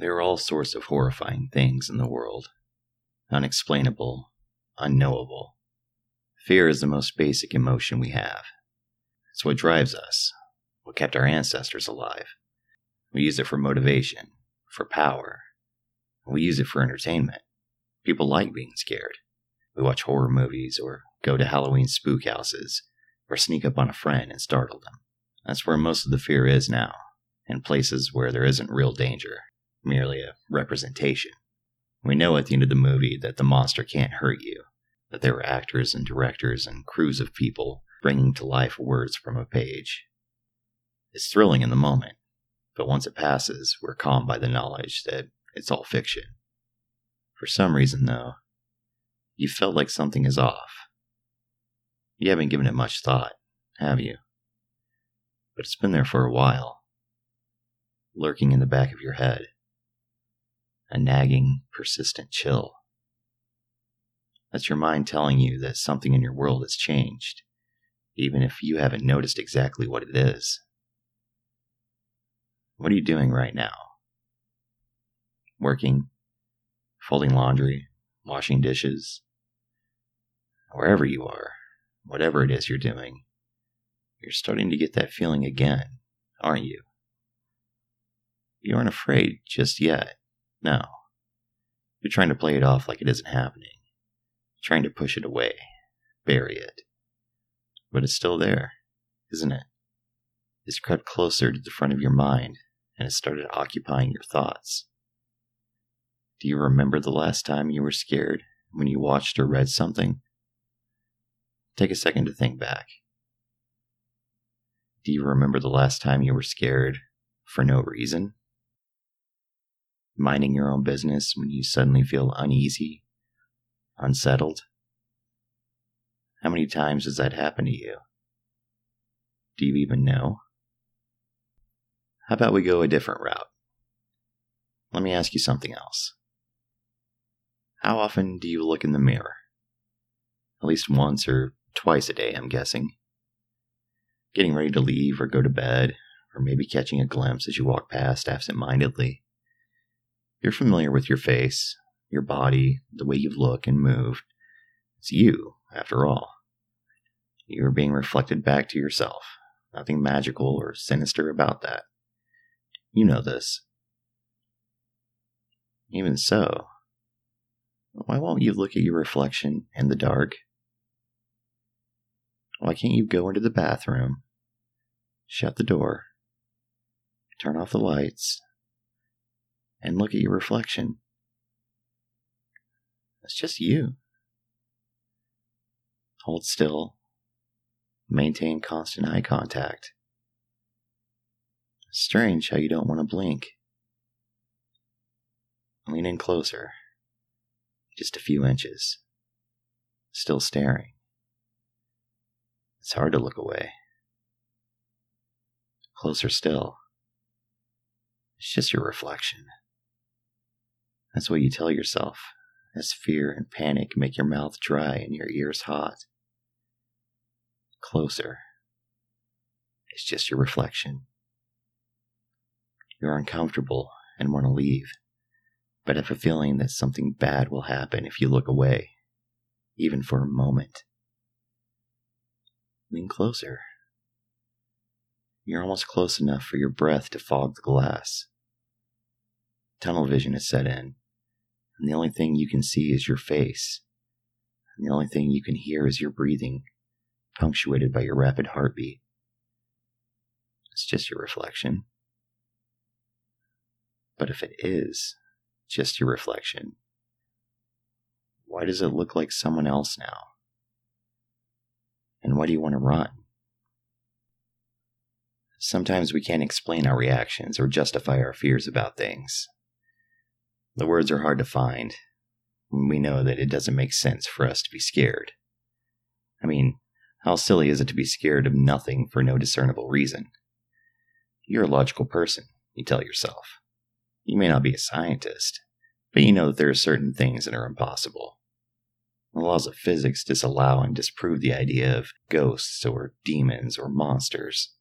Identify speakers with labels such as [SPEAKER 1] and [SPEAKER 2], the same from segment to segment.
[SPEAKER 1] There are all sorts of horrifying things in the world unexplainable, unknowable. Fear is the most basic emotion we have. It's what drives us, what kept our ancestors alive. We use it for motivation, for power. We use it for entertainment. People like being scared. We watch horror movies or go to Halloween spook houses or sneak up on a friend and startle them. That's where most of the fear is now, in places where there isn't real danger, merely a representation. We know at the end of the movie that the monster can't hurt you, that there were actors and directors and crews of people bringing to life words from a page. It's thrilling in the moment, but once it passes, we're calmed by the knowledge that it's all fiction. For some reason, though, you felt like something is off. You haven't given it much thought, have you? But it's been there for a while, lurking in the back of your head. A nagging, persistent chill. That's your mind telling you that something in your world has changed, even if you haven't noticed exactly what it is. What are you doing right now? Working, folding laundry, washing dishes, wherever you are, whatever it is you're doing, you're starting to get that feeling again, aren't you? You aren't afraid just yet. No. You're trying to play it off like it isn't happening, trying to push it away, bury it. But it's still there, isn't it? It's crept closer to the front of your mind and it started occupying your thoughts. Do you remember the last time you were scared when you watched or read something? Take a second to think back. Do you remember the last time you were scared for no reason? Minding your own business when you suddenly feel uneasy, unsettled? How many times has that happened to you? Do you even know? How about we go a different route? Let me ask you something else. How often do you look in the mirror? At least once or twice a day, I'm guessing. Getting ready to leave or go to bed, or maybe catching a glimpse as you walk past absent mindedly. You're familiar with your face, your body, the way you look and move. It's you, after all. You're being reflected back to yourself. Nothing magical or sinister about that. You know this. Even so, why won't you look at your reflection in the dark? Why can't you go into the bathroom, shut the door, turn off the lights, and look at your reflection? It's just you. Hold still. Maintain constant eye contact. Strange how you don't want to blink. Lean in closer. Just a few inches. Still staring. It's hard to look away. Closer still. It's just your reflection. That's what you tell yourself as fear and panic make your mouth dry and your ears hot. Closer. It's just your reflection. You're uncomfortable and want to leave, but have a feeling that something bad will happen if you look away, even for a moment. Lean closer. You're almost close enough for your breath to fog the glass. Tunnel vision is set in, and the only thing you can see is your face. And the only thing you can hear is your breathing, punctuated by your rapid heartbeat. It's just your reflection. But if it is just your reflection, why does it look like someone else now? And why do you want to run? Sometimes we can't explain our reactions or justify our fears about things. The words are hard to find. We know that it doesn't make sense for us to be scared. I mean, how silly is it to be scared of nothing for no discernible reason? You're a logical person, you tell yourself. You may not be a scientist, but you know that there are certain things that are impossible. The laws of physics disallow and disprove the idea of ghosts or demons or monsters.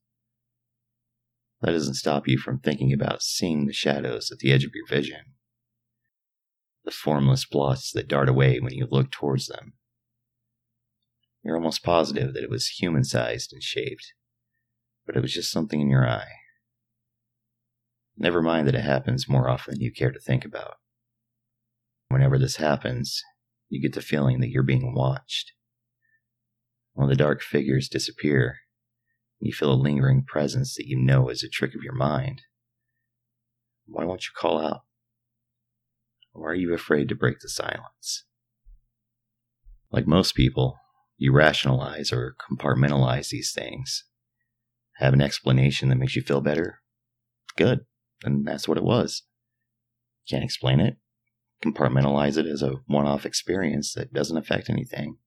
[SPEAKER 1] That doesn't stop you from thinking about seeing the shadows at the edge of your vision. The formless blots that dart away when you look towards them. You're almost positive that it was human sized and shaped, but it was just something in your eye. Never mind that it happens more often than you care to think about. Whenever this happens, you get the feeling that you're being watched. When the dark figures disappear, you feel a lingering presence that you know is a trick of your mind. Why won't you call out? Why are you afraid to break the silence? Like most people, you rationalize or compartmentalize these things. Have an explanation that makes you feel better? Good. And that's what it was. Can't explain it? Compartmentalize it as a one off experience that doesn't affect anything.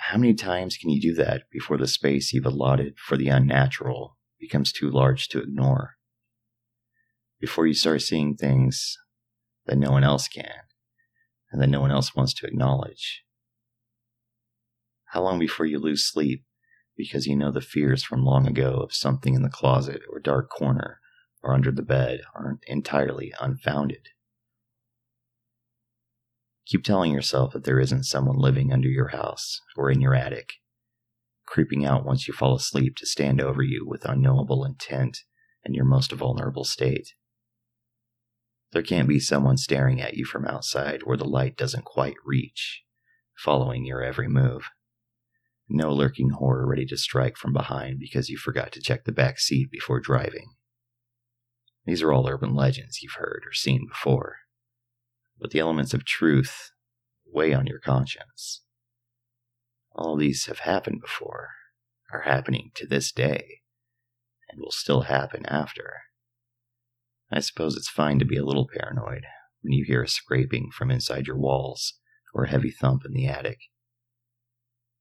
[SPEAKER 1] How many times can you do that before the space you've allotted for the unnatural becomes too large to ignore? Before you start seeing things that no one else can and that no one else wants to acknowledge? How long before you lose sleep because you know the fears from long ago of something in the closet or dark corner or under the bed aren't entirely unfounded? Keep telling yourself that there isn't someone living under your house or in your attic, creeping out once you fall asleep to stand over you with unknowable intent in your most vulnerable state. There can't be someone staring at you from outside where the light doesn't quite reach, following your every move. No lurking horror ready to strike from behind because you forgot to check the back seat before driving. These are all urban legends you've heard or seen before but the elements of truth weigh on your conscience. All these have happened before, are happening to this day, and will still happen after. I suppose it's fine to be a little paranoid when you hear a scraping from inside your walls or a heavy thump in the attic.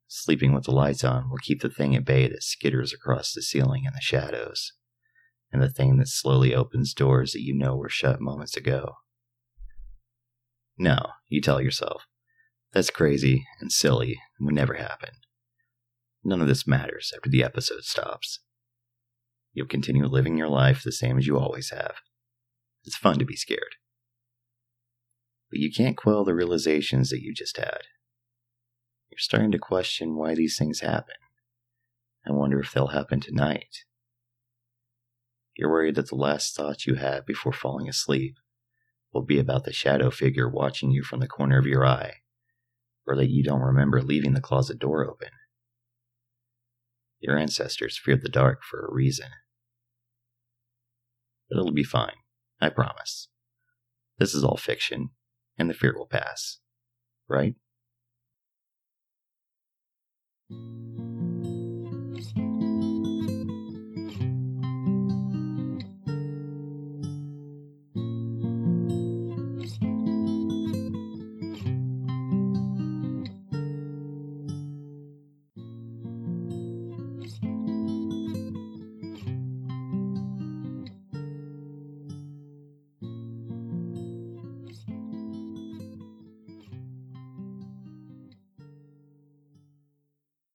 [SPEAKER 1] Sleeping with the lights on will keep the thing at bay that skitters across the ceiling in the shadows, and the thing that slowly opens doors that you know were shut moments ago. No, you tell yourself. That's crazy and silly and would never happen. None of this matters after the episode stops. You'll continue living your life the same as you always have. It's fun to be scared. But you can't quell the realizations that you just had. You're starting to question why these things happen. I wonder if they'll happen tonight. You're worried that the last thought you had before falling asleep will be about the shadow figure watching you from the corner of your eye, or that you don't remember leaving the closet door open. Your ancestors feared the dark for a reason. But it'll be fine, I promise. This is all fiction, and the fear will pass, right?